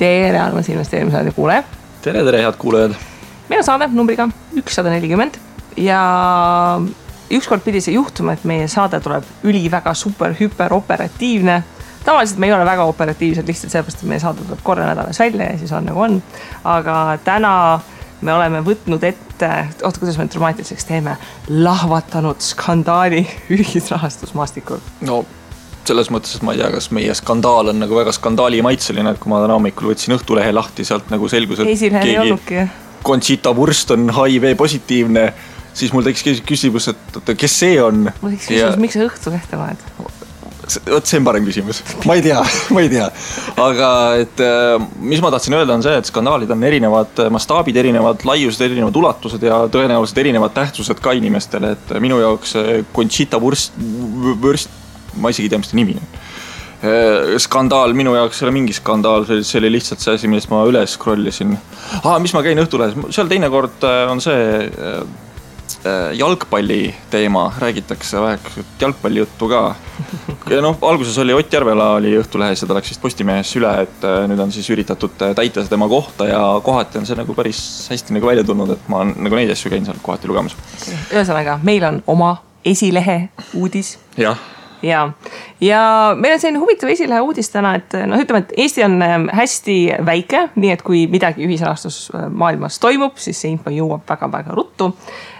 tere, armas investeerimisraadi kuulaja. tere, tere, head kuulajad. meil on saade numbriga ükssada nelikümmend ja ükskord pidi see juhtuma, et meie saade tuleb üliväga super hüper operatiivne. tavaliselt me ei ole väga operatiivsed lihtsalt sellepärast, et meie saade tuleb korra nädalas välja ja siis on nagu on. aga täna me oleme võtnud ette, oota, kuidas me dramaatiliseks teeme, lahvatanud skandaali ühisrahastusmaastikul. no selles mõttes, et ma ei tea, kas meie skandaal on nagu väga skandaalimaitseline, et kui ma täna hommikul võtsin Õhtulehe lahti, sealt nagu selgus, et esilehel ei olnudki. Conchita Wurst on HIV positiivne, siis mul tekkis küsimus, et oota, kes see on? mul tekkis küsimus ja..., miks sa Õhtulehte loed? vot see on parem küsimus, ma ei tea, ma ei tea. aga et äh, mis ma tahtsin öelda, on see, et skandaalid on erinevad mastaabid, erinevad laiused, erinevad ulatused ja tõenäoliselt erinevad tähtsused ka inimestele, et minu jaoks Conchita Wurst, Wurst ma isegi ei tea, mis ta nimi on. Äh, skandaal minu jaoks ei ole mingi skandaal, see oli lihtsalt see asi, millest ma üles scroll isin ah,. mis ma käin Õhtulehes, seal teinekord äh, on see äh, jalgpalli teema, räägitakse vähekesed jalgpallijuttu ka. ja noh, alguses oli Ott Järvela oli Õhtulehes ja ta läks vist Postimehes üle, et nüüd on siis üritatud täita tema kohta ja kohati on see nagu päris hästi nagu välja tulnud, et ma nagu neid asju käin seal kohati lugemas. ühesõnaga, meil on oma esilehe uudis. jah ja, ja meil on selline huvitav esilehe uudis täna, et noh, ütleme, et Eesti on ähm, hästi väike, nii et kui midagi ühisrahastusmaailmas toimub, siis see info jõuab väga-väga ruttu.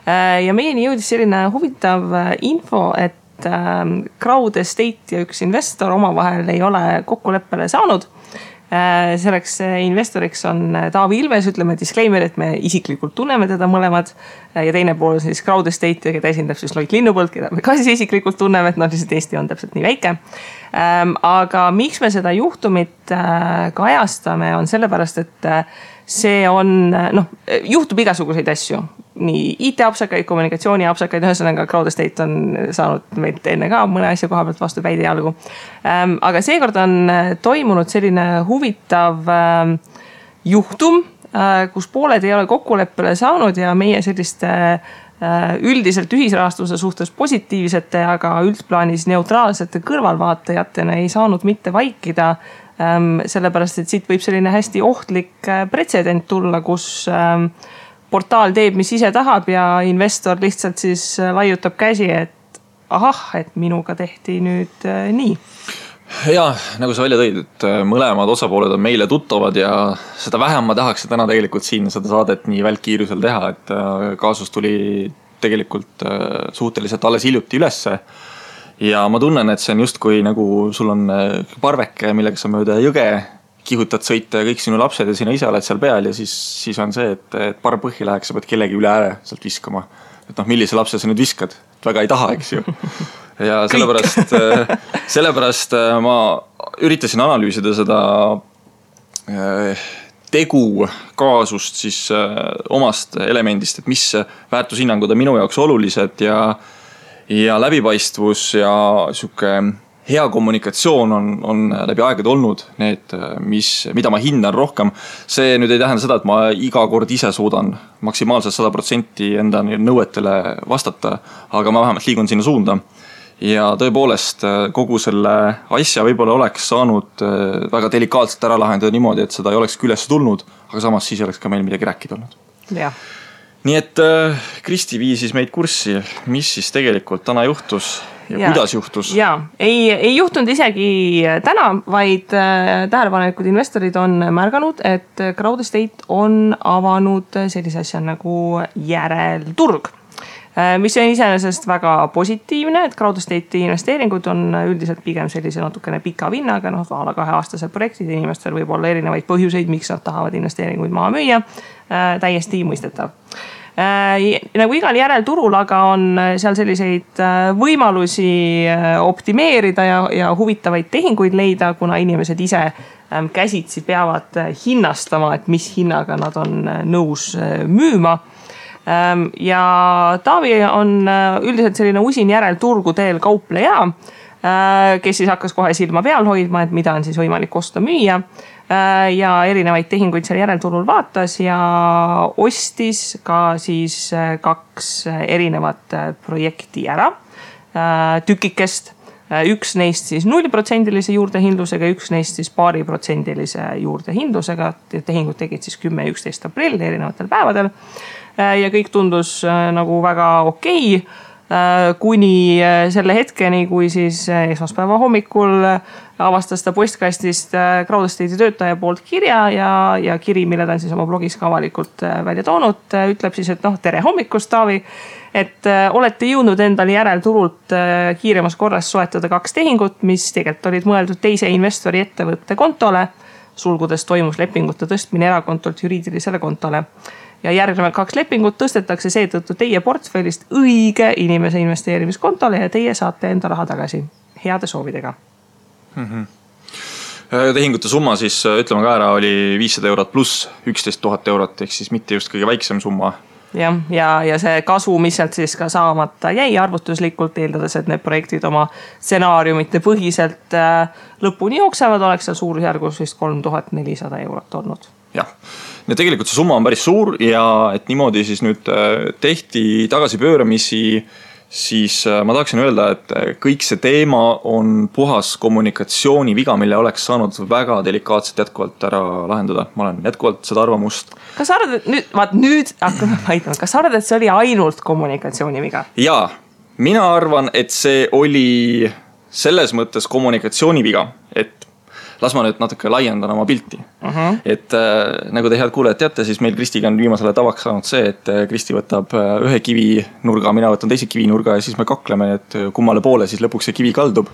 Äh, ja meieni jõudis selline huvitav äh, info, et ähm, Crowd Estate ja üks investor omavahel ei ole kokkuleppele saanud Äh, selleks äh, investoriks on äh, Taavi Ilves, ütleme disclaimer, et me isiklikult tunneme teda mõlemad. ja teine pool on siis Crowd Estate, keda esindab siis Loit Linnupõld, keda me ka siis isiklikult tunneme, et noh, lihtsalt Eesti on täpselt nii väike. Ähm, aga miks me seda juhtumit kajastame, on sellepärast, et see on noh, juhtub igasuguseid asju nii IT-apsakaid, kommunikatsiooniapsakaid, ühesõnaga Crowd Estate on saanud meilt enne ka mõne asja koha pealt vastu päid ja jalgu ähm,. aga seekord on äh, toimunud selline huvitav ähm, juhtum kus pooled ei ole kokkuleppele saanud ja meie selliste üldiselt ühisrahastuse suhtes positiivsete, aga üldplaanis neutraalsete kõrvalvaatajatena ei saanud mitte vaikida. Sellepärast, et siit võib selline hästi ohtlik äh, pretsedent tulla, kus ähm, portaal teeb, mis ise tahab ja investor lihtsalt siis äh, laiutab käsi, et ahah, et minuga tehti nüüd äh, nii ja nagu sa välja tõid, et mõlemad osapooled on meile tuttavad ja seda vähem ma tahaks täna tegelikult siin seda saadet nii välkkiirusel teha, et kaasus tuli tegelikult suhteliselt alles hiljuti ülesse. Ja ma tunnen, et see on justkui nagu sul on parveke, millega sa mööda jõge kihutad sõita ja kõik sinu lapsed ja sina ise oled seal peal ja siis, siis on see, et, et parm põhja läheks, sa pead kellegi üle ääre sealt viskama. et noh, millise lapse sa nüüd viskad, väga ei taha, eks ju. ja sellepärast, sellepärast äh, ma üritasin analüüsida seda äh, tegu kaasust siis äh, omast elemendist, et mis väärtushinnangud on minu jaoks olulised ja, ja läbipaistvus ja sihuke hea kommunikatsioon on, on läbi aegade olnud need, mis, mida ma hindan rohkem. see nüüd ei tähenda seda, et ma iga kord ise suudan maksimaalselt sada protsenti enda nõuetele vastata, aga ma vähemalt liigun sinna suunda. ja tõepoolest kogu selle asja võib-olla oleks saanud äh, väga delikaatselt ära lahendada niimoodi, et seda ei olekski üles tulnud, aga samas siis ei oleks ka meil midagi rääkida olnud. Nii et äh, Kristi viis siis meid kurssi, mis siis tegelikult täna juhtus ja, ja kuidas juhtus? ja ei, ei juhtunud isegi täna, vaid äh, tähelepanelikud investorid on märganud, et Crowd Estate on avanud sellise asja nagu järelturg. äh, mis on iseenesest väga positiivne, et Crowd Estate'i investeeringud on üldiselt pigem sellise natukene pika vinnaga, noh a la kaheaastased projektid, inimestel võib olla erinevaid põhjuseid, miks nad tahavad investeeringuid maha müüa. Äh, täiesti mõistetav Äh, nagu igal järelturul, aga on äh, seal selliseid äh, võimalusi optimeerida ja, ja huvitavaid tehinguid leida, kuna inimesed ise ähm, käsitsi peavad hinnastama, et mis hinnaga nad on nõus müüma ja Taavi on üldiselt selline usin järelturgudel kaupleja, kes siis hakkas kohe silma peal hoidma, et mida on siis võimalik osta-müüa Äh, ja erinevaid tehinguid seal järelturul vaatas ja ostis ka siis äh, kaks erinevat äh, projekti ära, tükikest üks neist siis nullprotsendilise juurdehindlusega, üks neist siis paariprotsendilise juurdehindlusega. tehingud tegid siis kümme ja üksteist aprill erinevatel päevadel. Ja kõik tundus nagu väga okei okay Äh, kuni äh, selle hetkeni, kui siis äh, esmaspäeva hommikul avastas ta postkastist Crowd Estate'i töötaja poolt kirja ja, ja kiri, mille ta on siis oma blogis ka avalikult välja toonud, ütleb siis, et noh, tere hommikust, Taavi. et olete jõudnud endale järelturult kiiremas korras soetada kaks tehingut, mis tegelikult olid mõeldud teise investori ettevõtte kontole. sulgudes toimus lepingute tõstmine erakontolt juriidilisele kontole ja järgnevad kaks lepingut tõstetakse seetõttu teie portfellist õige inimese investeerimiskontole ja teie saate enda raha tagasi. heade soovidega mm. -hmm tehingute summa siis ütleme ka ära, oli viissada eurot pluss üksteist tuhat eurot, ehk siis mitte just kõige väiksem summa. jah, ja, ja, ja see kasu, mis sealt siis ka saamata jäi arvutuslikult, eeldades, et need projektid oma stsenaariumite põhiselt äh, lõpuni jooksevad, oleks seal suurusjärgus vist kolm tuhat nelisada eurot olnud. jah ja tegelikult see summa on päris suur ja et niimoodi siis nüüd äh, tehti tagasipööramisi siis äh, ma tahaksin öelda, et äh, kõik see teema on puhas kommunikatsiooniviga, mille oleks saanud väga delikaatselt jätkuvalt ära lahendada. ma olen jätkuvalt seda arvamust. kas sa arvad, et nüüd, vaat nüüd hakkame vaidlema, kas sa arvad, et see oli ainult kommunikatsiooniviga? jaa, mina arvan, et see oli selles mõttes kommunikatsiooniviga, et las ma nüüd natuke laiendan oma pilti uh. -huh. et äh, nagu te head kuulajad teate, siis meil Kristiga on viimasel ajal tavaks saanud see, et äh, Kristi võtab äh, ühe kivinurga, mina võtan teise kivinurga ja siis me kakleme, et äh, kummale poole siis lõpuks see kivi kaldub.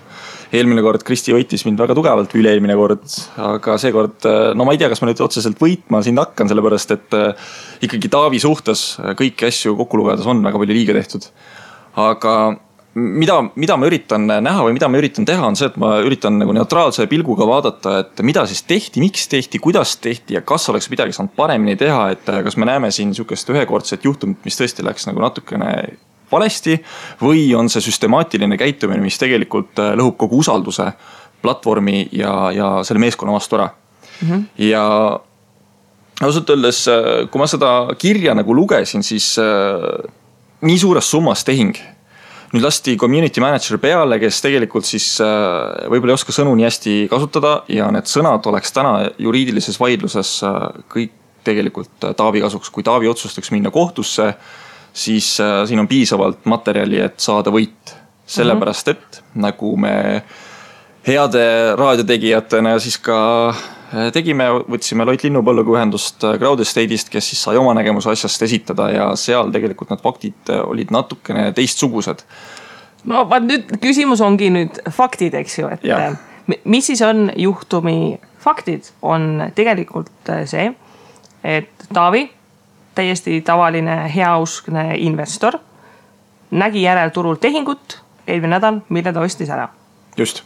eelmine kord Kristi võitis mind väga tugevalt, üle-eelmine kord, aga seekord no ma ei tea, kas ma nüüd otseselt võitma sind hakkan, sellepärast et ikkagi Taavi suhtes kõiki asju kokku lugedes on väga palju liiga tehtud. aga mida, mida ma üritan näha või mida ma üritan teha, on see, et ma üritan nagu neutraalse pilguga vaadata, et mida siis tehti, miks tehti, kuidas tehti ja kas oleks midagi saanud paremini teha, et kas me näeme siin sihukest ühekordset juhtumit, mis tõesti läks nagu natukene valesti. või on see süstemaatiline käitumine, mis tegelikult äh, lõhub kogu usalduse platvormi ja, ja selle meeskonna vastu ära mm. -hmm. ja ausalt öeldes, äh, kui ma seda kirja nagu lugesin, siis äh, nii suures summas tehing nüüd lasti community manager peale, kes tegelikult siis äh, võib-olla ei oska sõnu nii hästi kasutada ja need sõnad oleks täna juriidilises vaidluses äh, kõik tegelikult äh, Taavi kasuks, kui Taavi otsustaks minna kohtusse, siis siin on piisavalt materjali, et saada võit. sellepärast, et nagu me heade raadiotegijatena siis ka tegime, võtsime Loit Linnupõlluga ühendust äh, Crowd Estate'ist, kes siis sai oma nägemuse asjast esitada ja seal tegelikult need faktid äh, olid natukene teistsugused. no vaat nüüd küsimus ongi nüüd faktid, eks ju, et ja. mis siis on juhtumi faktid, on tegelikult see, et Taavi, täiesti tavaline heauskne investor, nägi järelturul tehingut eelmine nädal, mille ta ostis ära. just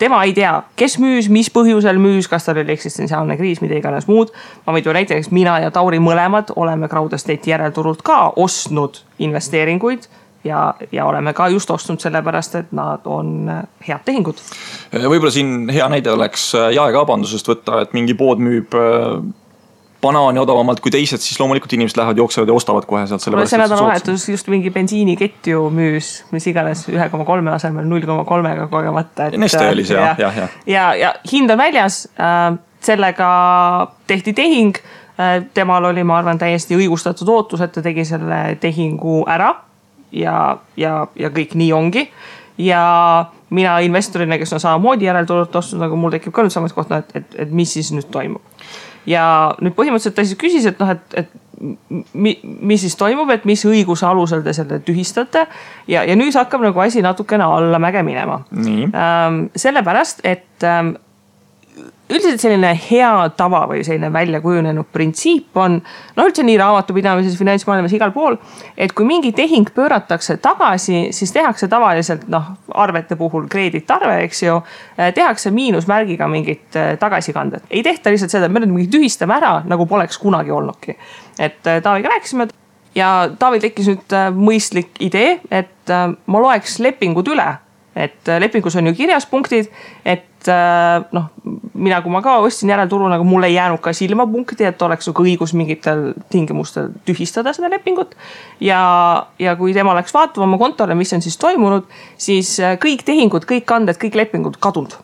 tema ei tea, kes müüs, mis põhjusel müüs, kas tal oli eksistentsiaalne kriis, mida iganes muud. ma võin tuua näiteks, mina ja Tauri mõlemad oleme Crowd Estate'i järelturult ka ostnud investeeringuid ja, ja oleme ka just ostnud sellepärast, et nad on head tehingud. võib-olla siin hea näide oleks jaekaubandusest võtta, et mingi pood müüb banaani odavamalt kui teised, siis loomulikult inimesed lähevad, jooksevad ja ostavad kohe sealt. see nädalavahetus just mingi bensiinikett ju müüs, mis iganes ühe koma kolme asemel null koma kolmega kogemata. Neste oli see jah, jah, jah. ja, ja hind on väljas äh,, sellega tehti tehing äh,. temal oli, ma arvan, täiesti õigustatud ootus, et ta tegi selle tehingu ära. ja, ja, ja kõik nii ongi ja mina investorina, kes on samamoodi järelturult ostnud, nagu mul tekib ka nüüd samas kohta, et, et, et mis siis nüüd toimub ja nüüd põhimõtteliselt ta siis küsis, et noh, et, et mi, mis siis toimub, et mis õiguse alusel te selle tühistate. ja, ja nüüd hakkab nagu asi natukene allamäge minema. Ähm, sellepärast, et ähm, üldiselt selline hea tava või selline välja kujunenud printsiip on, no üldse nii raamatupidamises, finantsmaailmas, igal pool. et kui mingi tehing pööratakse tagasi, siis tehakse tavaliselt noh, arvete puhul kreeditarve, eks ju. Eh, tehakse miinusmärgiga mingit eh, tagasikandet, ei tehta lihtsalt seda, et me nüüd mingi tühistame ära, nagu poleks kunagi olnudki. et eh, Taaviga rääkisime ja Taavil tekkis nüüd mõistlik idee, et ma loeks lepingud üle et lepingus on ju kirjas punktid, et äh, noh, mina, kui ma ka ostsin järelturul, nagu mul ei jäänud ka silmapunkti, et oleks nagu õigus mingitel tingimustel tühistada seda lepingut. ja, ja kui tema läks vaatama oma kontole, mis on siis toimunud, siis äh, kõik tehingud, kõik kanded, kõik lepingud kadunud.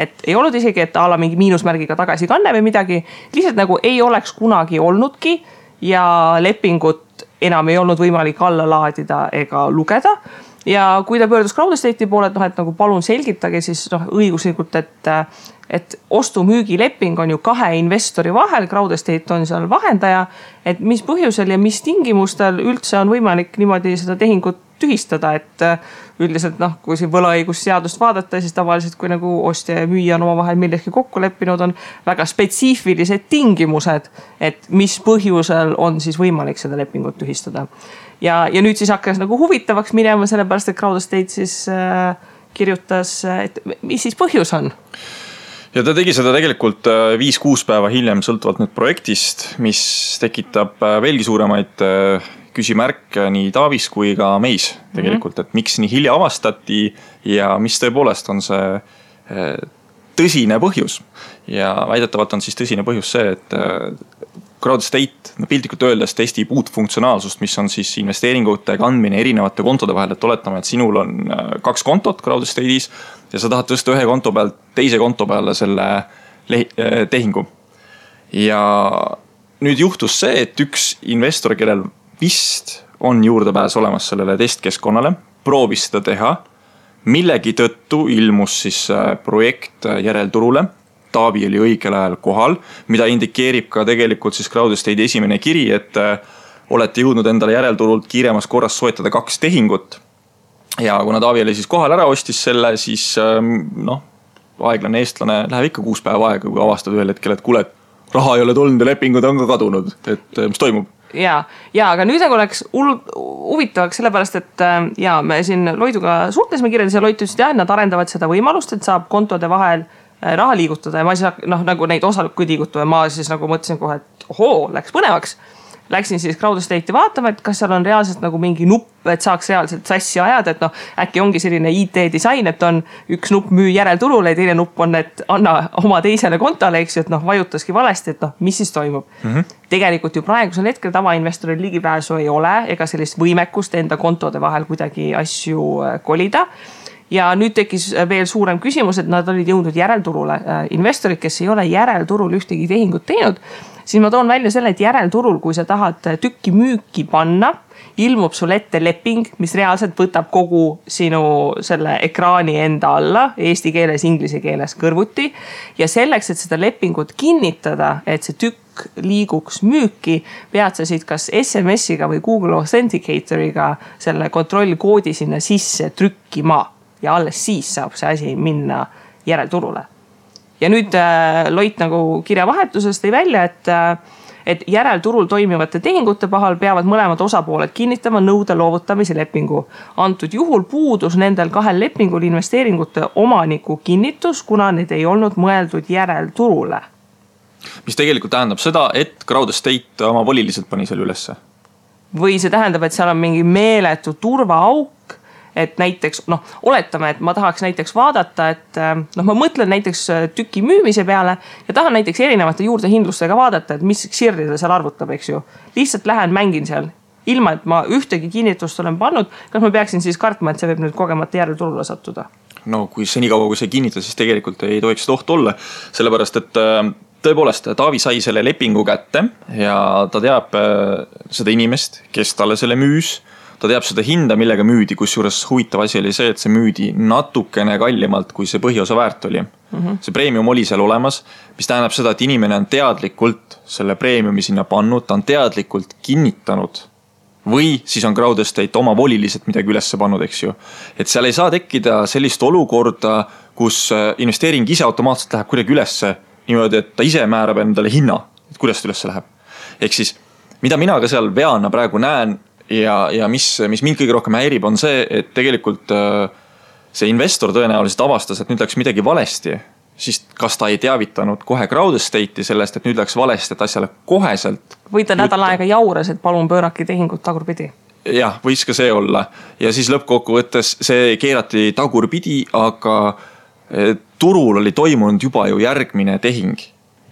Et ei olnud isegi, et a la mingi miinusmärgiga tagasikanne või midagi, lihtsalt nagu ei oleks kunagi olnudki ja lepingut enam ei olnud võimalik alla laadida ega lugeda ja kui ta pöördus Crowd Estate'i poole, et noh, et nagu palun selgitage siis noh õiguslikult, et, et ostu-müügileping on ju kahe investori vahel, Crowd Estate on seal vahendaja. et mis põhjusel ja mis tingimustel üldse on võimalik niimoodi seda tehingut tühistada, et üldiselt noh, kui siin võlaõigusseadust vaadata, siis tavaliselt, kui nagu ostja ja müüja on omavahel milleski kokku leppinud, on väga spetsiifilised tingimused, et mis põhjusel on siis võimalik seda lepingut tühistada ja, ja nüüd siis hakkas nagu huvitavaks minema, sellepärast et Crowd Estate siis äh, kirjutas, et mis siis põhjus on ja ta tegi seda tegelikult äh, viis-kuus päeva hiljem, sõltuvalt nüüd projektist, mis tekitab äh, veelgi suuremaid äh, küsimärke nii Taavis kui ka meis tegelikult -hmm. et miks nii hilja avastati ja mis tõepoolest on see tõsine põhjus. ja väidetavalt on siis tõsine põhjus see, et Crowd State, no piltlikult öeldes testib uut funktsionaalsust, mis on siis investeeringute kandmine erinevate kontode vahel, et oletame, et sinul on äh, kaks kontot Crowd Estate'is. ja sa tahad tõsta ühe konto pealt teise konto peale selle äh, tehingu. ja nüüd juhtus see, et üks investor, kellel vist on juurdepääs olemas sellele testkeskkonnale, proovis seda teha. millegi tõttu ilmus siis äh, projekt järelturule Taavi oli õigel ajal kohal, mida indikeerib ka tegelikult siis Crowdestate'i esimene kiri, et äh, olete jõudnud endale järelturult kiiremas korras soetada kaks tehingut. ja kuna Taavi oli siis kohal ära, ostis selle, siis ähm, noh, aeglane eestlane läheb ikka kuus päeva aega, kui avastad ühel hetkel, et kuule, et raha ei ole tulnud ja lepingud on ka kadunud, et äh, mis toimub ja, ja aga nüüd nagu läks hull huvitavaks, sellepärast et äh, ja me siin Loiduga suhtlesime kirjades ja Loit ütles, et jah, nad arendavad seda võimalust, et saab kontode vahel Äh, raha liigutada ja ma siis noh, nagu neid osakuid liigutada, ma siis nagu mõtlesin kohe, et ohoo, läks põnevaks. Läksin siis Crowd Estate'i vaatama, et kas seal on reaalselt nagu mingi nupp, et saaks reaalselt sassi ajada, et noh, äkki ongi selline IT-disain, et on üks nupp müü järelturule ja teine nupp on, et anna oma teisele kontole, eks ju, et noh, vajutaski valesti, et noh, mis siis toimub mm. -hmm. tegelikult ju praegusel hetkel tavainvestoril ligipääsu ei ole ega sellist võimekust enda kontode vahel kuidagi asju äh, kolida ja nüüd tekkis äh, veel suurem küsimus, et nad olid jõudnud järelturule. Äh, investorid, kes ei ole järelturul ühtegi tehingut teinud, siis ma toon välja selle, et järelturul, kui sa tahad äh, tükki müüki panna, ilmub sul ette leping, mis reaalselt võtab kogu sinu selle ekraani enda alla eesti keeles, inglise keeles kõrvuti. ja selleks, et seda lepingut kinnitada, et see tükk liiguks müüki, pead sa siit kas SMS-iga või Google Authenticator'iga selle kontrollkoodi sinna sisse trükkima ja alles siis saab see asi minna järelturule. ja nüüd äh, Loit nagu kirjavahetuses tõi välja, et äh, et järelturul toimivate tehingute pahal peavad mõlemad osapooled kinnitama nõude loovutamise lepingu. antud juhul puudus nendel kahel lepingul investeeringute omaniku kinnitus, kuna need ei olnud mõeldud järelturule. mis tegelikult tähendab seda, et Crowd Estate oma voliliselt pani selle ülesse. või see tähendab, et seal on mingi meeletu turvaauk et näiteks noh, oletame, et ma tahaks näiteks vaadata, et äh, noh, ma mõtlen näiteks äh, tüki müümise peale ja tahan näiteks erinevate juurdehindlustega vaadata, et mis Xirri seal arvutab, eks ju. lihtsalt lähen mängin seal, ilma et ma ühtegi kinnitust olen pannud. kas ma peaksin siis kartma, et see võib nüüd kogemata järelturule sattuda? no kui senikaua, kui sa ei kinnita, siis tegelikult ei tohiks seda ohtu olla, sellepärast et äh, tõepoolest, Taavi sai selle lepingu kätte ja ta teab seda inimest, kes talle selle müüs ta teab seda hinda, millega müüdi, kusjuures huvitav asi oli see, et see müüdi natukene kallimalt, kui see põhiosa väärt oli mm. -hmm. see premium oli seal olemas, mis tähendab seda, et inimene on teadlikult selle premiumi sinna pannud, ta on teadlikult kinnitanud või siis on Crowd Estate omavoliliselt midagi ülesse pannud, eks ju. et seal ei saa tekkida sellist olukorda, kus äh, investeering ise automaatselt läheb kuidagi ülesse niimoodi, et ta ise määrab endale hinna, et kuidas ta ülesse läheb. ehk siis, mida mina ka seal veana praegu näen, ja, ja mis, mis mind kõige rohkem häirib, on see, et tegelikult äh, see investor tõenäoliselt avastas, et nüüd läks midagi valesti. siis kas ta ei teavitanud kohe Crowd Estate'i sellest, et nüüd läks valesti, et asjale koheselt. või ta nädal aega jauras, et palun pöörake tehingut tagurpidi jah, võis ka see olla ja siis lõppkokkuvõttes see keerati tagurpidi, aga turul oli toimunud juba ju järgmine tehing.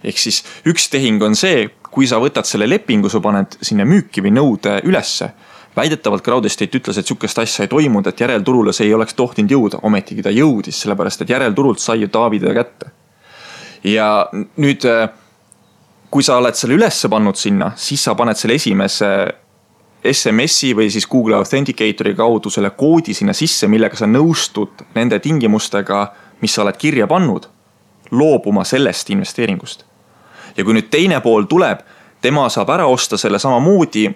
ehk siis üks tehing on see, kui sa võtad selle lepingu, sa paned sinna müüki või nõude ülesse. Väidetavalt Crowd Estate ütles, et sihukest asja ei toimunud, et järelturule see ei oleks tohtinud jõuda, ometigi ta jõudis, sellepärast et järelturult sai ju Taavi teda kätte. ja nüüd, kui sa oled selle ülesse pannud sinna, siis sa paned selle esimese SMS-i või siis Google Authenticatori kaudu selle koodi sinna sisse, millega sa nõustud nende tingimustega, mis sa oled kirja pannud, loobuma sellest investeeringust. ja kui nüüd teine pool tuleb, tema saab ära osta selle samamoodi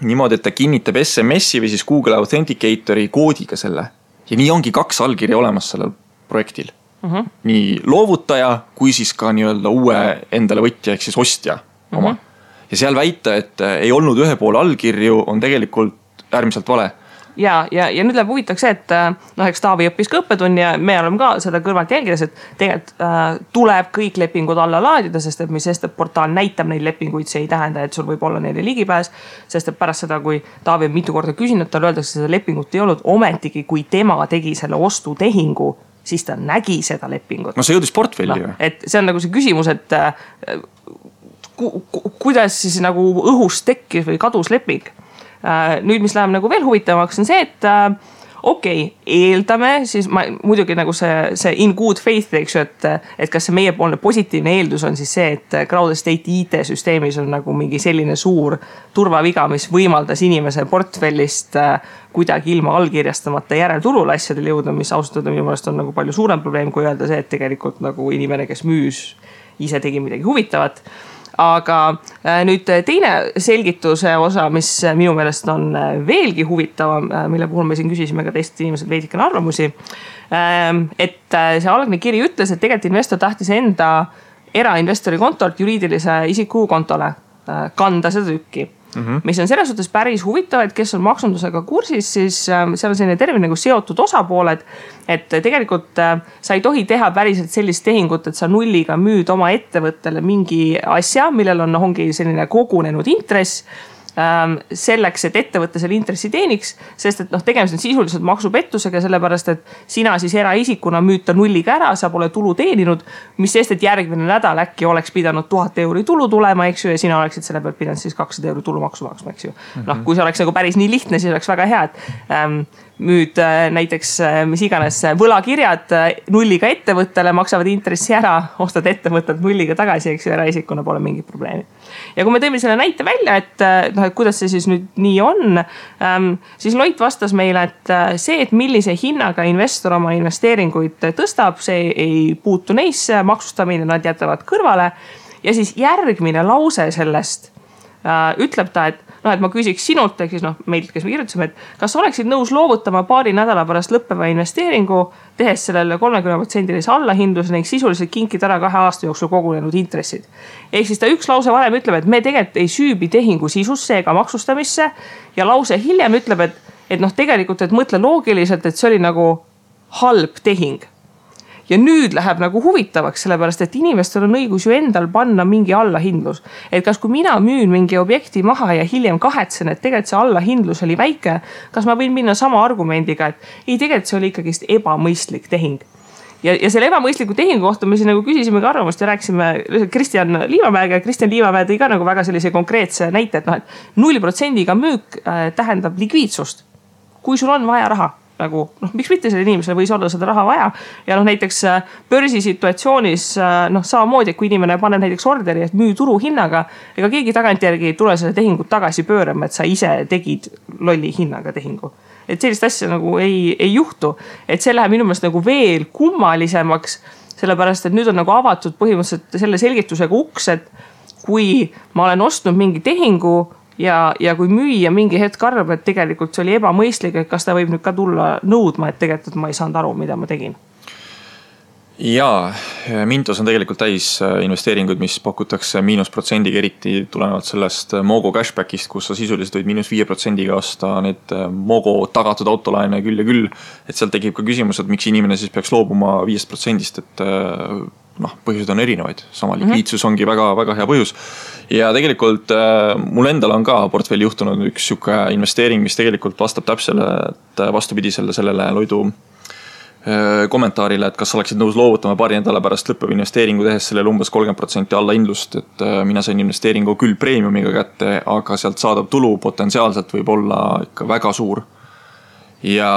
niimoodi, et ta kinnitab SMS-i või siis Google Authenticatori koodiga selle. ja nii ongi kaks allkirja olemas sellel projektil mm. -hmm. nii loovutaja kui siis ka nii-öelda uue endale võtja ehk siis ostja oma mm. -hmm ja seal väita, et ei olnud ühe poole allkirju, on tegelikult äärmiselt vale ja, ja, ja nüüd läheb huvitavaks see, et äh, noh, eks Taavi õppis ka õppetunni ja me oleme ka seda kõrvalt jälgides, et tegelikult äh, tuleb kõik lepingud alla laadida, sest et mis sest, et portaal näitab neid lepinguid, see ei tähenda, et sul võib olla neile ligipääs. sest et pärast seda, kui Taavi on mitu korda küsinud, talle öeldakse, seda lepingut ei olnud, ometigi kui tema tegi selle ostutehingu siis ta nägi seda lepingut. no see jõudis portfelli ju no,. et see on nagu see küsimus, et äh, ku, ku, kuidas siis nagu õhust tekkis või kadus leping. Äh, nüüd, mis läheb nagu veel huvitavamaks, on see, et äh, okei okay,, eeldame siis ma muidugi nagu see, see in good faith, eks ju, et, et kas see meiepoolne positiivne eeldus on siis see, et Crowd Estate IT-süsteemis on nagu mingi selline suur turvaviga, mis võimaldas inimese portfellist äh, kuidagi ilma allkirjastamata järelturule asjadele jõuda, mis ausalt öelda minu meelest on nagu palju suurem probleem, kui öelda see, et tegelikult nagu inimene, kes müüs, ise tegi midagi huvitavat aga äh, nüüd teine selgituse osa, mis minu meelest on äh, veelgi huvitavam, äh, mille puhul me siin küsisime ka teistelt inimeselt veidikene arvamusi. Ähm, et see algne kiri ütles, et tegelikult investor tahtis enda erainvestori kontolt juriidilise isiku kontole kanda seda tükki Mm -hmm. mis on selles suhtes päris huvitav, et kes on maksundusega kursis, siis äh, seal on selline termin nagu seotud osapooled. et tegelikult äh, sa ei tohi teha päriselt sellist tehingut, et sa nulliga müüd oma ettevõttele mingi asja, millel on, ongi selline kogunenud intress Ähm, selleks, et ettevõte selle intressi teeniks. sest et noh, tegemist on sisuliselt maksupettusega, sellepärast et sina siis eraisikuna müüd ta nulliga ära, sa pole tulu teeninud. mis sest, et järgmine nädal äkki oleks pidanud tuhat euri tulu tulema, eks ju, ja sina oleksid selle pealt pidanud siis kakssada euri tulumaksu maksma, eks ju. noh, mhm. kui see oleks nagu päris nii lihtne, siis oleks väga hea, et ähm, müüd äh, näiteks äh, mis iganes äh, võlakirjad nulliga ettevõttele, maksavad intressi ära, ostad ettevõttelt nulliga tagasi, eks ju, eraisikuna pole mingit probleemi. ja kui me tõime selle näite välja, et noh, et kuidas see siis nüüd nii on, ähm, siis Loit vastas meile, et see, et millise hinnaga investor oma investeeringuid tõstab, see ei puutu neisse, maksustamine nad jätavad kõrvale. ja siis järgmine lause sellest ütleb ta, et noh, et ma küsiks sinult ehk siis noh, meilt, kes me kirjutasime, et kas oleksid nõus loovutama paari nädala pärast lõppeva investeeringu, tehes sellele kolmekümne protsendilise allahindluse ning sisuliselt kinkida ära kahe aasta jooksul kogunenud intressid. ehk siis ta üks lause varem ütleb, et me tegelikult ei süübi tehingu sisusse ega maksustamisse ja lause hiljem ütleb, et, et noh, tegelikult, et mõtle loogiliselt, et see oli nagu halb tehing ja nüüd läheb nagu huvitavaks, sellepärast et inimestel on õigus ju endal panna mingi allahindlus. et kas, kui mina müün mingi objekti maha ja hiljem kahetsen, et tegelikult see allahindlus oli väike, kas ma võin minna sama argumendiga, et ei, tegelikult see oli ikkagist ebamõistlik tehing ja, ja selle ebamõistliku tehingu kohta me siis nagu küsisimegi arvamust ja rääkisime Kristjan Liivamäega ja Kristjan Liivamäe tõi ka nagu väga sellise konkreetse näite, et noh, et null protsendiga müük äh, tähendab likviidsust. kui sul on vaja raha nagu noh, miks mitte sellel inimesel võis olla seda raha vaja. ja noh, näiteks äh, börsisituatsioonis äh, noh, samamoodi, et kui inimene paneb näiteks orderi, et müü turuhinnaga. ega keegi tagantjärgi ei tule seda tehingut tagasi pöörama, et sa ise tegid lolli hinnaga tehingu. et sellist asja nagu ei, ei juhtu, et see läheb minu meelest nagu veel kummalisemaks. sellepärast, et nüüd on nagu avatud põhimõtteliselt selle selgitusega uks, et kui ma olen ostnud mingi tehingu ja, ja kui müüja mingi hetk arvab, et tegelikult see oli ebamõistlik, et kas ta võib nüüd ka tulla nõudma, et tegelikult ma ei saanud aru, mida ma tegin jaa, Mintos on tegelikult täis äh, investeeringuid, mis pakutakse miinusprotsendiga, eriti tulenevalt sellest äh, Mogo cashback'ist, kus sa sisuliselt võid miinus viie protsendiga osta neid äh, Mogo tagatud autolaene küll ja küll. et seal tekib ka küsimus, et miks inimene siis peaks loobuma viiest protsendist, et noh, põhjused on erinevaid, sama mhm. likviidsus ongi väga-väga hea põhjus. ja tegelikult äh, mul endal on ka portfelli juhtunud üks sihuke investeering, mis tegelikult vastab täpselt vastupidisele sellele Loidu äh, kommentaarile, et kas oleksid nõus loovutama paari nädala pärast lõppev investeeringu tehes sellele umbes kolmkümmend protsenti allahindlust, et äh, mina sain investeeringu küll premiumiga kätte, aga sealt saadav tulu potentsiaalselt võib olla ikka väga suur ja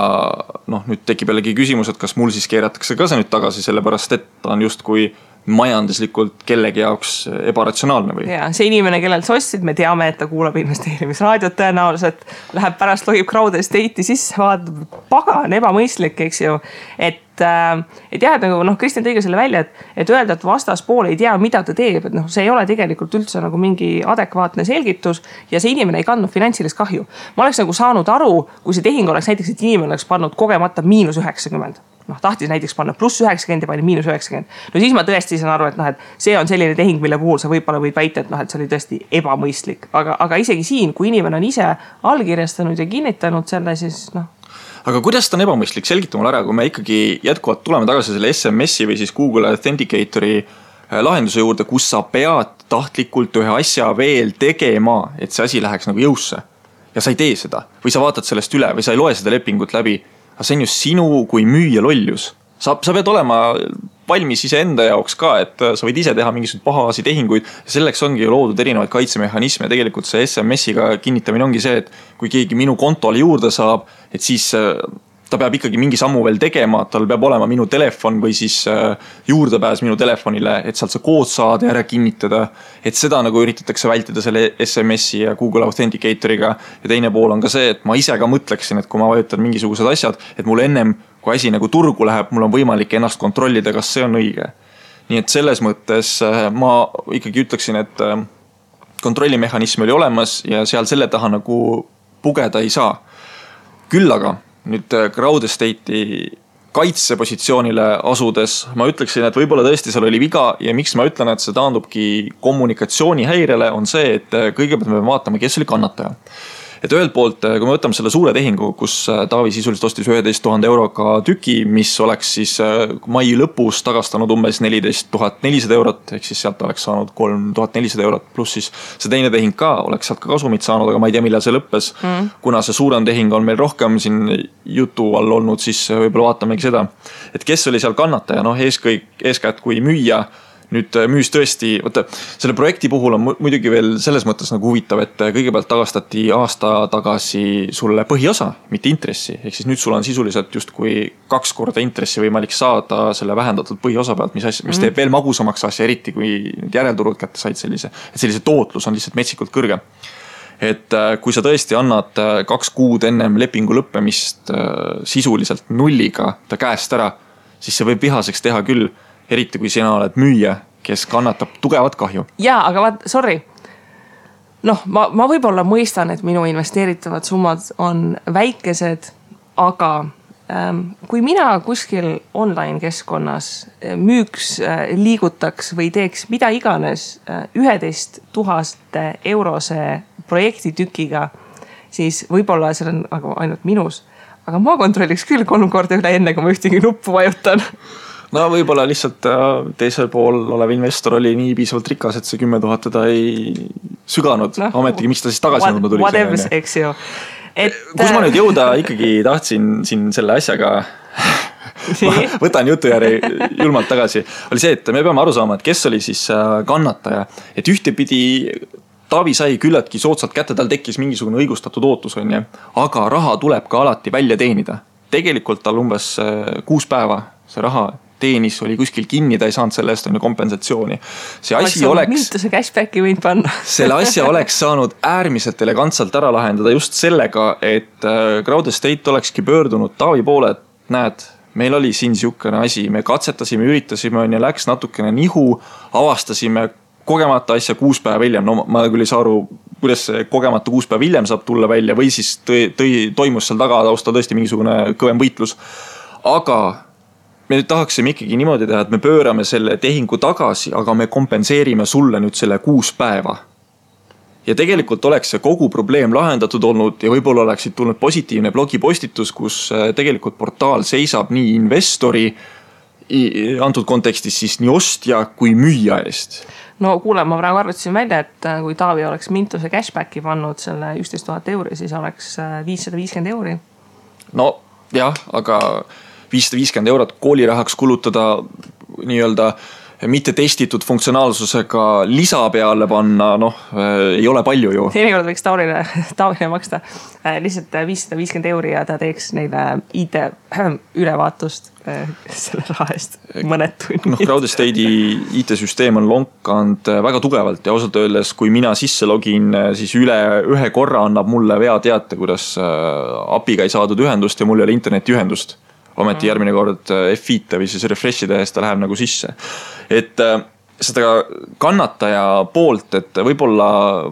noh, nüüd tekib jällegi küsimus, et kas mul siis keeratakse ka see nüüd tagasi, sellepärast et ta on justkui majanduslikult kellegi jaoks ebaratsionaalne või? ja see inimene, kellelt sa ostsid, me teame, et ta kuulab investeerimisraadiot tõenäoliselt. Läheb pärast logib crowd estate'i sisse, vaatab, pagan ebamõistlik, eks ju. et Äh, et jah, et nagu noh, Kristjan tõi ka selle välja, et, et öelda, et vastaspool ei tea, mida ta teeb, et noh, see ei ole tegelikult üldse nagu mingi adekvaatne selgitus. ja see inimene ei kandnud finantsilist kahju. ma oleks nagu saanud aru, kui see tehing oleks näiteks, et inimene oleks pannud kogemata miinus üheksakümmend noh, tahtis näiteks panna pluss üheksakümmend ja pani miinus üheksakümmend. no siis ma tõesti saan aru, et noh, et see on selline tehing, mille puhul sa võib-olla võid väita, et noh, et see oli tõesti ebamõistlik, aga, aga isegi siin, kui inimene on ise allkirjastanud ja kinnitanud selle, siis noh aga kuidas ta on ebamõistlik, selgita mulle ära, kui me ikkagi jätkuvalt tuleme tagasi selle SMS-i või siis Google Authenticator'i äh, lahenduse juurde, kus sa pead tahtlikult ühe asja veel tegema, et see asi läheks nagu jõusse. ja sa ei tee seda või sa vaatad sellest üle või sa ei loe seda lepingut läbi. aga see on ju sinu kui müüja lollus. Sa, sa pead olema valmis iseenda jaoks ka, et äh, sa võid ise teha mingisuguseid pahasi tehinguid. selleks ongi loodud erinevaid kaitsemehhanisme, tegelikult see SMS-iga kinnitamine ongi see, et kui keegi minu kontole juurde saab, et siis äh, ta peab ikkagi mingi sammu veel tegema, tal peab olema minu telefon või siis äh, juurdepääs minu telefonile, et sealt see kood saada ja ära kinnitada. et seda nagu üritatakse vältida selle SMS-i ja Google Authenticator'iga. ja teine pool on ka see, et ma ise ka mõtleksin, et kui ma vajutan mingisugused asjad, et mul ennem kui asi nagu turgu läheb, mul on võimalik ennast kontrollida, kas see on õige. nii et selles mõttes äh, ma ikkagi ütleksin, et kontrollimehhanism oli olemas ja seal selle taha nagu pugeda ei saa. küll aga nüüd äh, crowd estate'i kaitsepositsioonile asudes ma ütleksin, et võib-olla tõesti seal oli viga ja miks ma ütlen, et see taandubki kommunikatsioonihäirele, on see, et äh, kõigepealt me peame vaatama, kes oli kannataja et ühelt poolt, äh, kui me võtame selle suure tehingu, kus äh, Taavi sisuliselt ostis üheteist tuhande euroga tüki, mis oleks siis äh, mai lõpus tagastanud umbes neliteist tuhat nelisada eurot, ehk siis sealt oleks saanud kolm tuhat nelisada eurot, pluss siis see teine tehing ka oleks sealt ka kasumit saanud, aga ma ei tea, millal see lõppes. Mm.. kuna see suurem tehing on meil rohkem siin jutu all olnud, siis võib-olla vaatamegi seda, et kes oli seal kannataja, noh, eeskõik, eeskätt kui müüja nüüd äh, müüs tõesti, vaata selle projekti puhul on muidugi veel selles mõttes nagu huvitav, et äh, kõigepealt tagastati aasta tagasi sulle põhiosa, mitte intressi. ehk siis nüüd sul on sisuliselt justkui kaks korda intressi võimalik saada selle vähendatud põhiosa pealt, mis asja, mis teeb veel magusamaks asja, eriti kui need järelturud kätte said sellise, et sellise tootlus on lihtsalt metsikult kõrge. Et äh, kui sa tõesti annad kaks kuud ennem lepingu lõppemist sisuliselt nulliga ta käest ära, siis see võib vihaseks teha küll eriti kui sina oled müüja, kes kannatab tugevat kahju. ja, aga vaat, sorry. noh, ma, ma võib-olla mõistan, et minu investeeritavad summad on väikesed, aga ähm, kui mina kuskil online keskkonnas äh, müüks, äh, liigutaks või teeks mida iganes äh, üheteist tuhande eurose projektitükiga, siis võib-olla see on nagu ainult minus aga ma kontrolliks küll kolm korda üle, enne kui ma ühtegi nuppu vajutan no võib-olla lihtsalt äh, teisel pool olev investor oli nii piisavalt rikas, et see kümme tuhat teda ei süganud no,. ometigi, miks ta siis tagasi nõudma tuli? Whatever, eks ju. et. kus ma nüüd jõuda ikkagi tahtsin siin selle asjaga võtan jutujärje julmalt tagasi, oli see, et me peame aru saama, et kes oli siis äh, kannataja, et ühtepidi Taavi sai küllaltki soodsalt kätte, tal tekkis mingisugune õigustatud ootus, on ju. aga raha tuleb ka alati välja teenida. tegelikult tal umbes äh, kuus päeva see raha teenis, oli kuskil kinni, ta ei saanud selle eest on ju kompensatsiooni. see asi oleks. miituse cashback'i võinud panna selle asja oleks saanud äärmiselt elegantselt ära lahendada just sellega, et äh, Crowd Estate olekski pöördunud Taavi poole, et näed meil oli siin sihukene asi, me katsetasime, üritasime, on ju, läks natukene nihu, avastasime kogemata asja kuus päeva hiljem, no ma küll ei saa aru, kuidas see kogemata kuus päeva hiljem saab tulla välja või siis tõi, tõi, toimus seal tagataustal tõesti mingisugune kõvem võitlus. aga me nüüd tahaksime ikkagi niimoodi teha, et me pöörame selle tehingu tagasi, aga me kompenseerime sulle nüüd selle kuus päeva. ja tegelikult oleks see kogu probleem lahendatud olnud ja võib-olla oleksid tulnud positiivne blogipostitus, kus äh, tegelikult portaal seisab nii investori antud kontekstis siis nii ostja kui müüja eest no kuule, ma praegu arvutasin välja, et äh, kui Taavi oleks Mintuse cashback'i pannud selle üksteist tuhat euri, siis oleks äh, viissada viiskümmend euri. no jah, aga viissada viiskümmend eurot koolirahaks kulutada nii-öelda mitte testitud funktsionaalsusega lisa peale panna, noh äh, ei ole palju ju. teinekord võiks Taurile, Taurile maksta äh, lihtsalt viissada viiskümmend euri ja ta teeks neile IT ülevaatust äh, selle raha eest mõned tunnid. noh, Crowdestate'i IT-süsteem on lonkanud väga tugevalt ja ausalt öeldes, kui mina sisse login, siis üle ühe korra annab mulle veateate, kuidas API-ga ei saadud ühendust ja mul ei ole internetiühendust ometi järgmine kord äh, F5-e või siis refresh'i tehes ta läheb nagu sisse. et äh, seda kannataja poolt, et võib-olla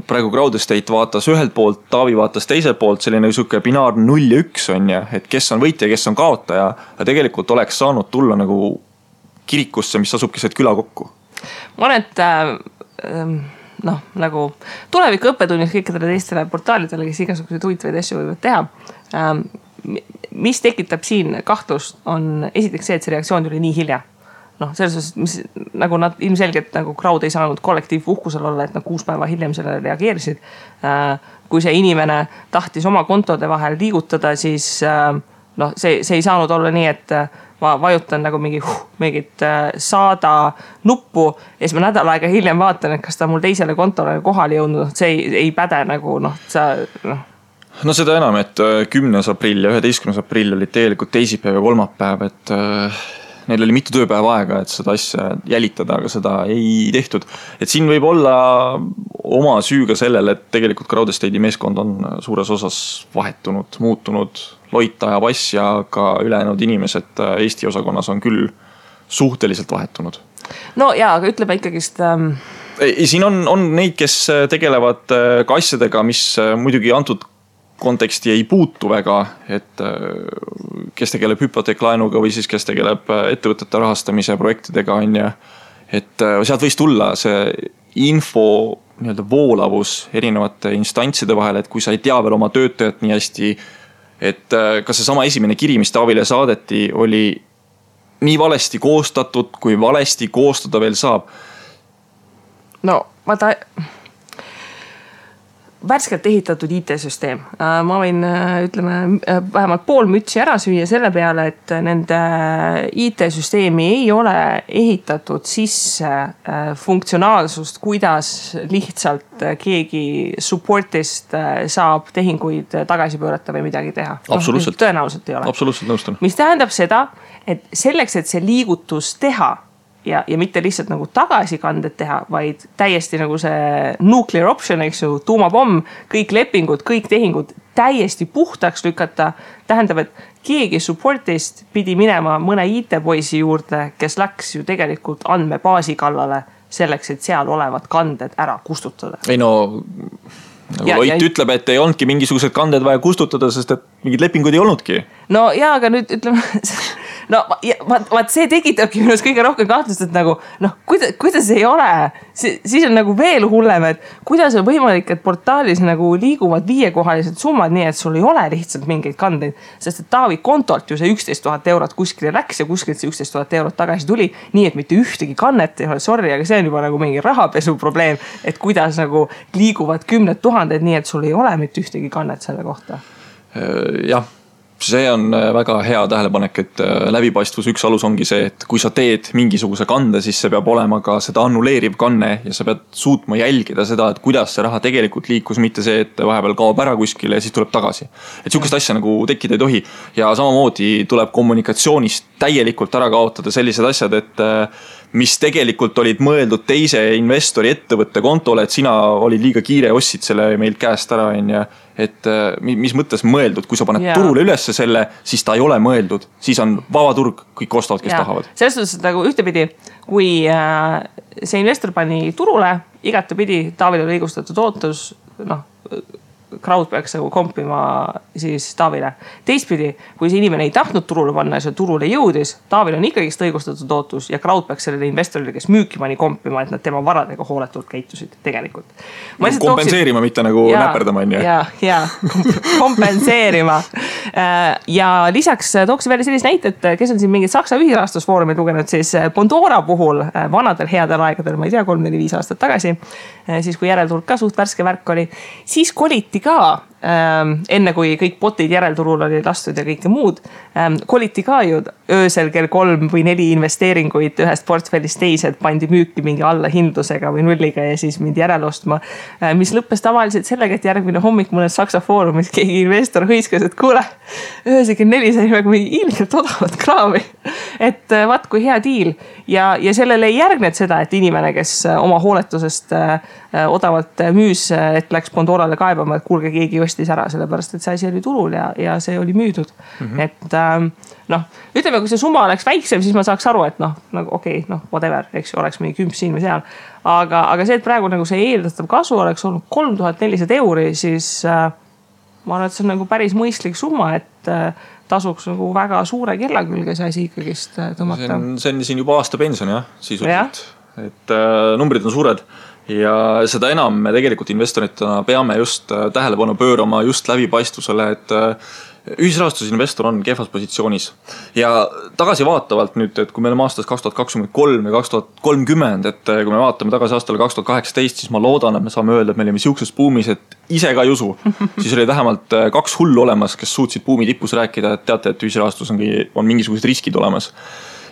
praegu Crowd Estate vaatas ühelt poolt, Taavi vaatas teiselt poolt, selline sihuke binaarne null ja üks on ju, et kes on võitja, kes on kaotaja. aga tegelikult oleks saanud tulla nagu kirikusse, mis asub keset küla kokku. ma arvan, et äh, noh, nagu tuleviku õppetunnis kõikidele teistele portaalidele, kes igasuguseid huvitavaid asju võivad teha ähm, mis tekitab siin kahtlust, on esiteks see, et see reaktsioon tuli nii hilja noh, selles suhtes, mis nagu nad ilmselgelt nagu crowd ei saanud kollektiivpuhkusel olla, et nad kuus päeva hiljem sellele reageerisid. Äh, kui see inimene tahtis oma kontode vahel liigutada, siis äh, noh, see, see ei saanud olla nii, et äh, ma vajutan nagu mingi huh, mingit saada nuppu ja siis ma nädal aega hiljem vaatan, et kas ta mul teisele kontole kohale jõudnud, see ei, ei päde nagu noh, sa noh no seda enam, et äh, kümnes aprill ja üheteistkümnes aprill olid tegelikult teisipäev ja kolmapäev, et äh, neil oli mitu tööpäeva aega, et seda asja jälitada, aga seda ei tehtud. et siin võib olla oma süü ka sellel, et tegelikult Crowdestate'i meeskond on suures osas vahetunud, muutunud. Loit ajab asja, aga ülejäänud inimesed äh, Eesti osakonnas on küll suhteliselt vahetunud. no ja, aga ütleme ikkagist ähm ei, siin on, on neid, kes tegelevad ka asjadega, mis muidugi antud konteksti ei puutu väga, et äh, kes tegeleb hüpoteeklaenuga või siis kes tegeleb äh, ettevõtete rahastamise projektidega, on ju. et äh, sealt võis tulla see info nii-öelda voolavus erinevate instantside vahel, et kui sa ei tea veel oma töötajat nii hästi. et kas seesama esimene kiri, mis Taavile saadeti, oli nii valesti koostatud, kui valesti koostada veel saab? no vaata värskelt ehitatud IT-süsteem. Äh, ma võin, äh, ütleme äh, vähemalt pool mütsi ära süüa selle peale, et nende IT-süsteemi ei ole ehitatud sisse funktsionaalsust, kuidas lihtsalt keegi support'ist saab tehinguid tagasi pöörata või midagi teha. absoluutselt no,. tõenäoliselt ei ole. absoluutselt nõustun. mis tähendab seda, et selleks, et see liigutus teha ja, ja mitte lihtsalt nagu tagasikandet teha, vaid täiesti nagu see nuclear option, eks ju, tuumapomm, kõik lepingud, kõik tehingud täiesti puhtaks lükata. tähendab, et keegi support'ist pidi minema mõne IT-poisi juurde, kes läks ju tegelikult andmebaasi kallale selleks, et seal olevad kanded ära kustutada. ei no nagu ja, Loit ja... ütleb, et ei olnudki mingisugused kanded vaja kustutada, sest et mingeid lepinguid ei olnudki. no ja, aga nüüd ütleme no vaat, vaat see tekitabki minus kõige rohkem kahtlust, et nagu noh, kuidas, kuidas ei ole. siis on nagu veel hullem, et kuidas on võimalik, et portaalis nagu liiguvad viiekohalised summad, nii et sul ei ole lihtsalt mingeid kandeid. sest et Taavi kontolt ju see üksteist tuhat eurot kuskile läks ja kuskilt see üksteist tuhat eurot tagasi tuli. nii et mitte ühtegi kannet ei ole, sorry, aga see on juba nagu mingi rahapesu probleem. et kuidas nagu liiguvad kümned tuhanded, nii et sul ei ole mitte ühtegi kannet selle kohta. jah see on äh, väga hea tähelepanek, et äh, läbipaistvuse üks alus ongi see, et kui sa teed mingisuguse kande, siis see peab olema ka seda annuleeriv kanne ja sa pead suutma jälgida seda, et kuidas see raha tegelikult liikus, mitte see, et vahepeal kaob ära kuskile ja siis tuleb tagasi. et sihukest asja nagu tekkida ei tohi ja samamoodi tuleb kommunikatsioonist täielikult ära kaotada sellised asjad, et äh, mis tegelikult olid mõeldud teise investori ettevõtte kontole, et sina olid liiga kiire, ostsid selle meilt käest ära, on ju et äh, mis mõttes mõeldud, kui sa paned yeah. turule ülesse selle, siis ta ei ole mõeldud, siis on vaba turg, kõik ostavad, kes yeah. tahavad. selles suhtes, et nagu ühtepidi, kui äh, see investor pani turule, igatepidi Taavil oli õigustatud ootus, noh crowd peaks nagu kompima siis Taavile. teistpidi, kui see inimene ei tahtnud turule panna ja see turule jõudis, Taavil on ikkagist õigustatud ootus ja crowd peaks sellele investorile, kes müüki pani, kompima, et nad tema varadega hooletult käitusid tegelikult. kompenseerima tooksin..., mitte nagu ja, näperdama on ju. ja, ja kompenseerima. Äh, ja lisaks tooksin välja sellise näite, et kes on siin mingit Saksa ühisrahastusfoorumeid lugenud, siis Bondora puhul äh, vanadel headel aegadel, ma ei tea, kolm-neli-viis aastat tagasi. Äh, siis kui järelturg ka suht värske värk oli, siis koliti ka ähm, enne kui kõik bot'id järelturul olid lastud ja kõike muud ähm,, koliti ka ju öösel kell kolm või neli investeeringuid ühest portfellist teise, et pandi müüki mingi allahindlusega või nulliga ja siis mindi järele ostma äh,. mis lõppes tavaliselt sellega, et järgmine hommik mõnes Saksa foorumis keegi investor hõiskas, et kuule, öösel kell neli saime nagu ilgelt odavat kraami. et äh, vaat kui hea diil ja, ja sellele ei järgnenud seda, et inimene, kes äh, oma hooletusest äh odavalt müüs, et läks Pandorale kaebama, et kuulge, keegi ostis ära, sellepärast et see asi oli turul ja, ja see oli müüdud mm. -hmm. et ähm, noh, ütleme, kui see summa oleks väiksem, siis ma saaks aru, et noh, nagu okei okay,, noh, whatever, eks ju, oleks mingi kümp siin või seal. aga, aga see, et praegu nagu see eeldatav kasu oleks olnud kolm tuhat nelisada euri, siis äh, ma arvan, et see on nagu päris mõistlik summa, et äh, tasuks nagu väga suure kella külge see asi ikkagist äh, tõmmata. see on siin juba aasta pension jah, sisuliselt ja., et äh, numbrid on suured ja seda enam me tegelikult investoritena peame just äh, tähelepanu pöörama just läbipaistvusele, et äh, ühisrahastusinvestor on kehvas positsioonis ja tagasivaatavalt nüüd, et kui me oleme aastas kaks tuhat kakskümmend kolm ja kaks tuhat kolmkümmend, et äh, kui me vaatame tagasi aastale kaks tuhat kaheksateist, siis ma loodan, et me saame öelda, et me olime sihukeses buumis, et ise ka ei usu. siis oli vähemalt kaks hullu olemas, kes suutsid buumi tipus rääkida, et teate, et ühisrahastus on, on mingisugused riskid olemas.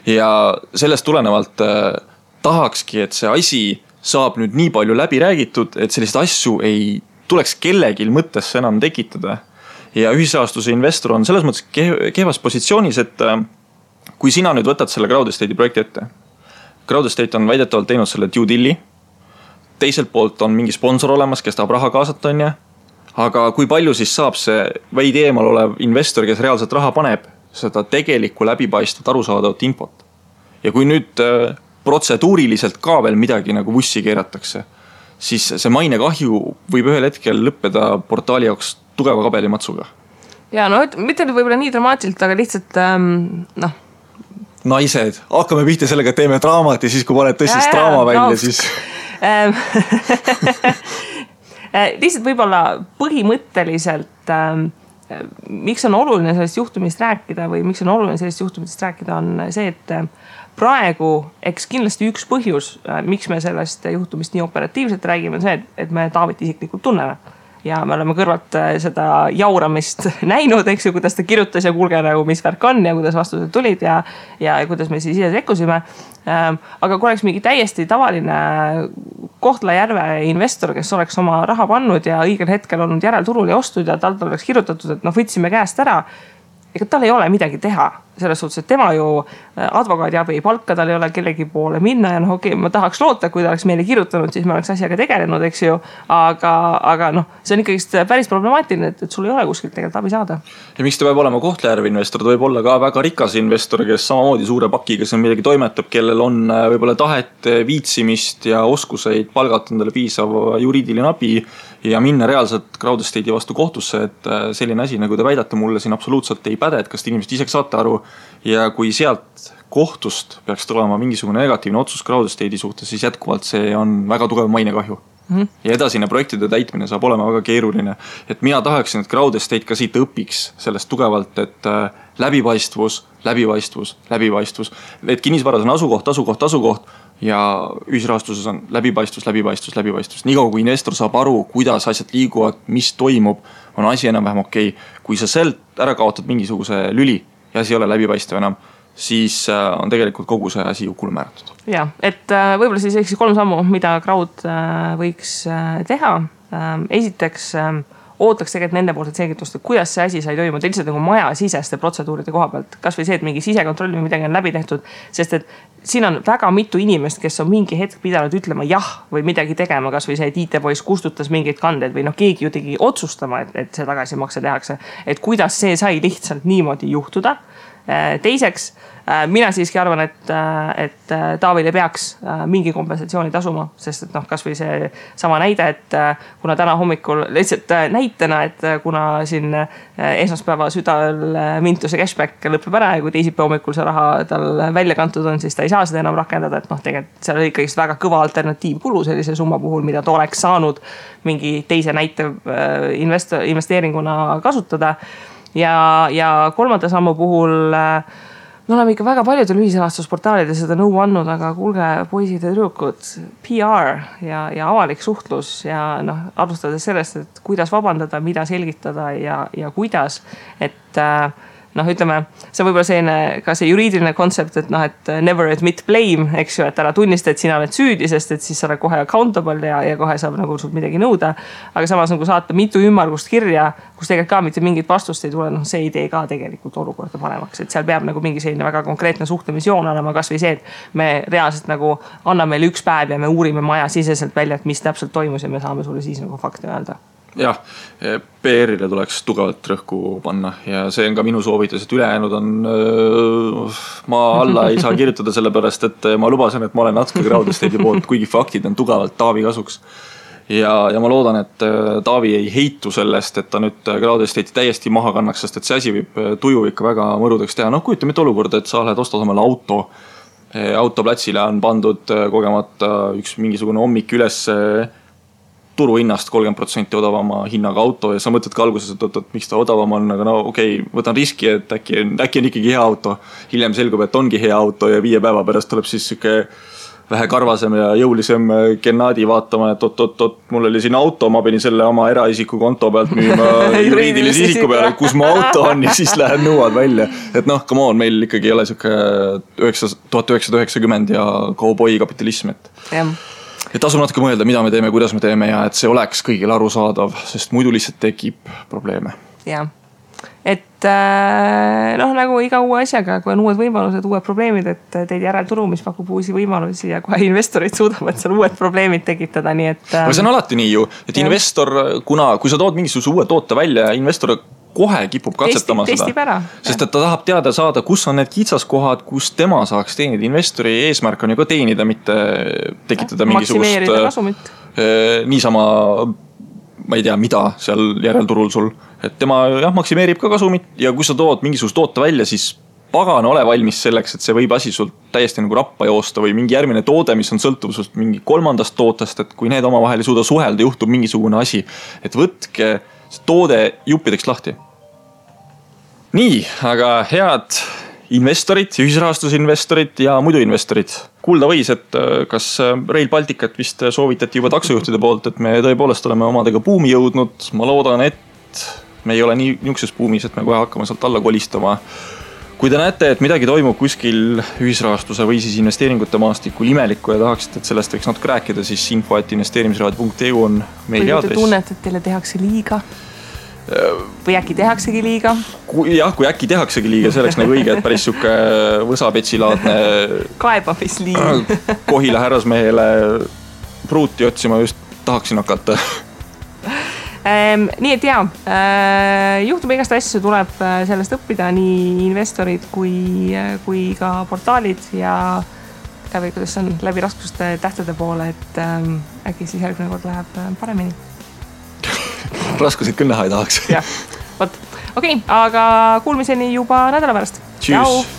ja sellest tulenevalt tahakski, et see asi saab nüüd nii palju läbi räägitud, et selliseid asju ei tuleks kellelgi mõttesse enam tekitada. ja ühisrahastuse investor on selles mõttes kehvas positsioonis, et äh, kui sina nüüd võtad selle Crowd Estate'i projekti ette. Crowd Estate on väidetavalt teinud selle due deal'i. teiselt poolt on mingi sponsor olemas, kes tahab raha kaasata, on ju. aga kui palju siis saab see veidi eemal olev investor, kes reaalselt raha paneb, seda tegelikku läbipaistvat arusaadavat infot. ja kui nüüd äh, protseduuriliselt ka veel midagi nagu vussi keeratakse, siis see mainekahju võib ühel hetkel lõppeda portaali jaoks tugeva kabelimatsuga. ja no mitte võib-olla nii dramaatiliselt, aga lihtsalt ähm, noh naised, hakkame pihta sellega, et teeme draamat ja siis, kui paned tõsist draama välja no,, siis ähm, äh, lihtsalt võib-olla põhimõtteliselt ähm, miks on oluline sellest juhtumist rääkida või miks on oluline sellest juhtumist rääkida, on see, et praegu, eks kindlasti üks põhjus, äh, miks me sellest juhtumist nii operatiivselt räägime, on see, et, me Taavit isiklikult tunneme ja me oleme kõrvalt äh, seda jauramist näinud, eks ju, kuidas ta kirjutas ja kuulge nagu, mis värk on ja kuidas vastused tulid ja, ja kuidas me siis ise sekkusime. Ähm, aga kui oleks mingi täiesti tavaline Kohtla-Järve investor, kes oleks oma raha pannud ja õigel hetkel olnud järelturul ja ostnud ja talt oleks kirjutatud, et noh, võtsime käest ära ega tal ei ole midagi teha selles suhtes, et tema ju äh, advokaadi abi ei palka, tal ei ole kellegi poole minna ja noh, okei okay,, ma tahaks loota, kui ta oleks meile kirjutanud, siis me oleks asjaga tegelenud, eks ju. aga, aga noh, see on ikkagist päris problemaatiline, et, et sul ei ole kuskilt tegelikult abi saada. ja miks ta peab olema Kohtla-Järve investor, ta võib olla ka väga rikas investor, kes samamoodi suure pakiga seal midagi toimetab, kellel on äh, võib-olla tahet, äh, viitsimist ja oskuseid palgata endale piisav juriidiline abi ja minna reaalselt crowd estate'i vastu kohtusse, et selline asi, nagu te väidate mulle siin absoluutselt ei päde, et kas te inimesed ise saate aru ja kui sealt kohtust peaks tulema mingisugune negatiivne otsus crowd estate'i suhtes, siis jätkuvalt see on väga tugev mainekahju mm. -hmm. ja edasine projektide täitmine saab olema väga keeruline. et mina tahaksin, et crowd estate ka siit õpiks sellest tugevalt, et äh, läbipaistvus, läbipaistvus, läbipaistvus. et kinnisvaras on asukoht, asukoht, asukoht ja ühisrahastuses on läbipaistvus, läbipaistvus, läbipaistvus. niikaua kui investor saab aru, kuidas asjad liiguvad, mis toimub, on asi enam-vähem okei okay.. kui sa sealt ära kaotad mingisuguse lüli ja asi ei ole läbipaistev enam, siis äh, on tegelikult kogu see asi ju kullu määratud. ja, et äh, võib-olla siis eks kolm sammu, mida crowd äh, võiks teha. esiteks ootaks tegelikult nendepoolset selgitust, et kuidas see asi sai toimuda lihtsalt nagu majasiseste protseduuride koha pealt. kasvõi see, et mingi sisekontroll või midagi on läbi tehtud, sest et siin on väga mitu inimest, kes on mingi hetk pidanud ütlema jah või midagi tegema, kasvõi see, et IT-poiss kustutas mingeid kandeid või noh, keegi ju tegi otsustama, et, et see tagasimakse tehakse. et kuidas see sai lihtsalt niimoodi juhtuda. Teiseks Äh, mina siiski arvan, et, äh, et Taavile peaks mingi kompensatsiooni tasuma, sest et noh, kasvõi seesama näide, et kuna täna hommikul lihtsalt näitena, et kuna siin esmaspäeva südal Mintuse cashback lõpeb ära ja kui teisipäeva hommikul see raha tal välja kantud on, siis ta ei saa seda enam rakendada, et noh, tegelikult seal oli ikkagist väga kõva alternatiivkulu sellise summa puhul, mida ta oleks saanud mingi teise näite investor, investeeringuna kasutada. Ja, ja kolmanda sammu puhul äh, me oleme ikka väga paljudel ühisrahastusportaalidel seda nõu andnud, aga kuulge, poisid ja tüdrukud, PR ja, ja avalik suhtlus ja noh, alustades sellest, et kuidas vabandada, mida selgitada ja, ja kuidas, et äh, noh, ütleme, see võib-olla selline ka see juriidiline kontsept, et noh, et never admit blame, eks ju, et ära tunnista, et sina oled süüdi, sest et siis sa oled kohe accountable ja, ja kohe saab nagu sult midagi nõuda. aga samas nagu saata mitu ümmargust kirja, kus tegelikult ka mitte mingit vastust ei tule, noh, see ei tee ka tegelikult olukorda paremaks, et seal peab nagu mingi selline väga konkreetne suhtlemisjoon olema, kasvõi see, et me reaalselt nagu anname meile üks päev ja me uurime majasiseselt välja, et mis täpselt toimus ja me saame sulle siis nagu fakte öelda jah, PR-ile tuleks tugevalt rõhku panna ja see on ka minu soovitus, et ülejäänud on, ma alla ei saa kirjutada, sellepärast et ma lubasin, et ma olen natuke Crowd Estate'i poolt, kuigi faktid on tugevalt Taavi kasuks. ja, ja ma loodan, et Taavi ei heitu sellest, et ta nüüd Crowd Estate'i täiesti maha kannaks, sest et see asi võib tuju ikka väga mõrudaks teha, noh kujutame ette olukorda, et sa oled, ostad omale auto autoplatsile on pandud kogemata üks mingisugune hommik üles turuhinnast kolmkümmend protsenti odavama hinnaga auto ja sa mõtled ka alguses, et oot-oot, miks ta odavam on, aga no okei okay,, võtan riski, et äkki, äkki on ikkagi hea auto. hiljem selgub, et ongi hea auto ja viie päeva pärast tuleb siis sihuke vähe karvasem ja jõulisem Gennadi vaatama, et oot-oot-oot, mul oli siin auto, ma pidin selle oma eraisiku konto pealt müüma juriidilise isiku peale, kus mu auto on ja siis lähed nõuad välja. et noh, come on, meil ikkagi ei ole sihuke üheksa, tuhat üheksasada üheksakümmend ja kauboi kapitalism, et. jah et tasub natuke mõelda, mida me teeme, kuidas me teeme ja et see oleks kõigile arusaadav, sest muidu lihtsalt tekib probleeme. jah, et äh, noh, nagu iga uue asjaga, kui on uued võimalused, uued probleemid, et teed järelturu, mis pakub uusi võimalusi ja kohe investorid suudavad seal uued probleemid tekitada, nii et. aga see on alati nii ju, et ja. investor, kuna, kui sa tood mingisuguse uue toote välja, investor kohe kipub katsetama Testi, seda. sest et ta tahab teada saada, kus on need kitsaskohad, kus tema saaks teenida. investori eesmärk on ju ka teenida, mitte tekitada mingisugust äh, niisama, ma ei tea, mida seal järelturul sul. et tema jah, maksimeerib ka kasumit ja kui sa tood mingisuguse toote välja, siis pagan, ole valmis selleks, et see võib asi sul täiesti nagu rappa joosta või mingi järgmine toode, mis on sõltuvusest mingi kolmandast tootest, et kui need omavahel ei suuda suhelda, juhtub mingisugune asi. et võtke see toode juppideks lahti. nii, aga head investorid, ühisrahastusinvestorid ja muidu investorid. kuulda võis, et äh, kas äh, Rail Balticut vist soovitati juba taksojuhtide poolt, et me tõepoolest oleme omadega buumi jõudnud. ma loodan, et me ei ole nii niisuguses buumis, et me kohe hakkame sealt alla kolistama kui te näete, et midagi toimub kuskil ühisrahastuse või siis investeeringute maastikul imelikku ja tahaksite, et sellest võiks natuke rääkida, siis info, et investeerimisraadio.eu on meili aadress. või kui te tunnete, et teile tehakse liiga või äkki tehaksegi liiga? jah, kui äkki tehaksegi liiga, see oleks nagu õige, et päris sihuke võsapetsilaadne. kaebamisliin Kohila härrasmehele pruuti otsima just tahaksin hakata Ehm, nii et ja, äh, juhtub igast asju, tuleb äh, sellest õppida nii investorid kui, äh, kui ka portaalid ja või kuidas on, läbi raskuste tähtede poole, et ähm, äkki siis järgmine kord läheb paremini raskuseid küll näha ei tahaks. jah, vot, okei okay,, aga kuulmiseni juba nädala pärast. tšüss.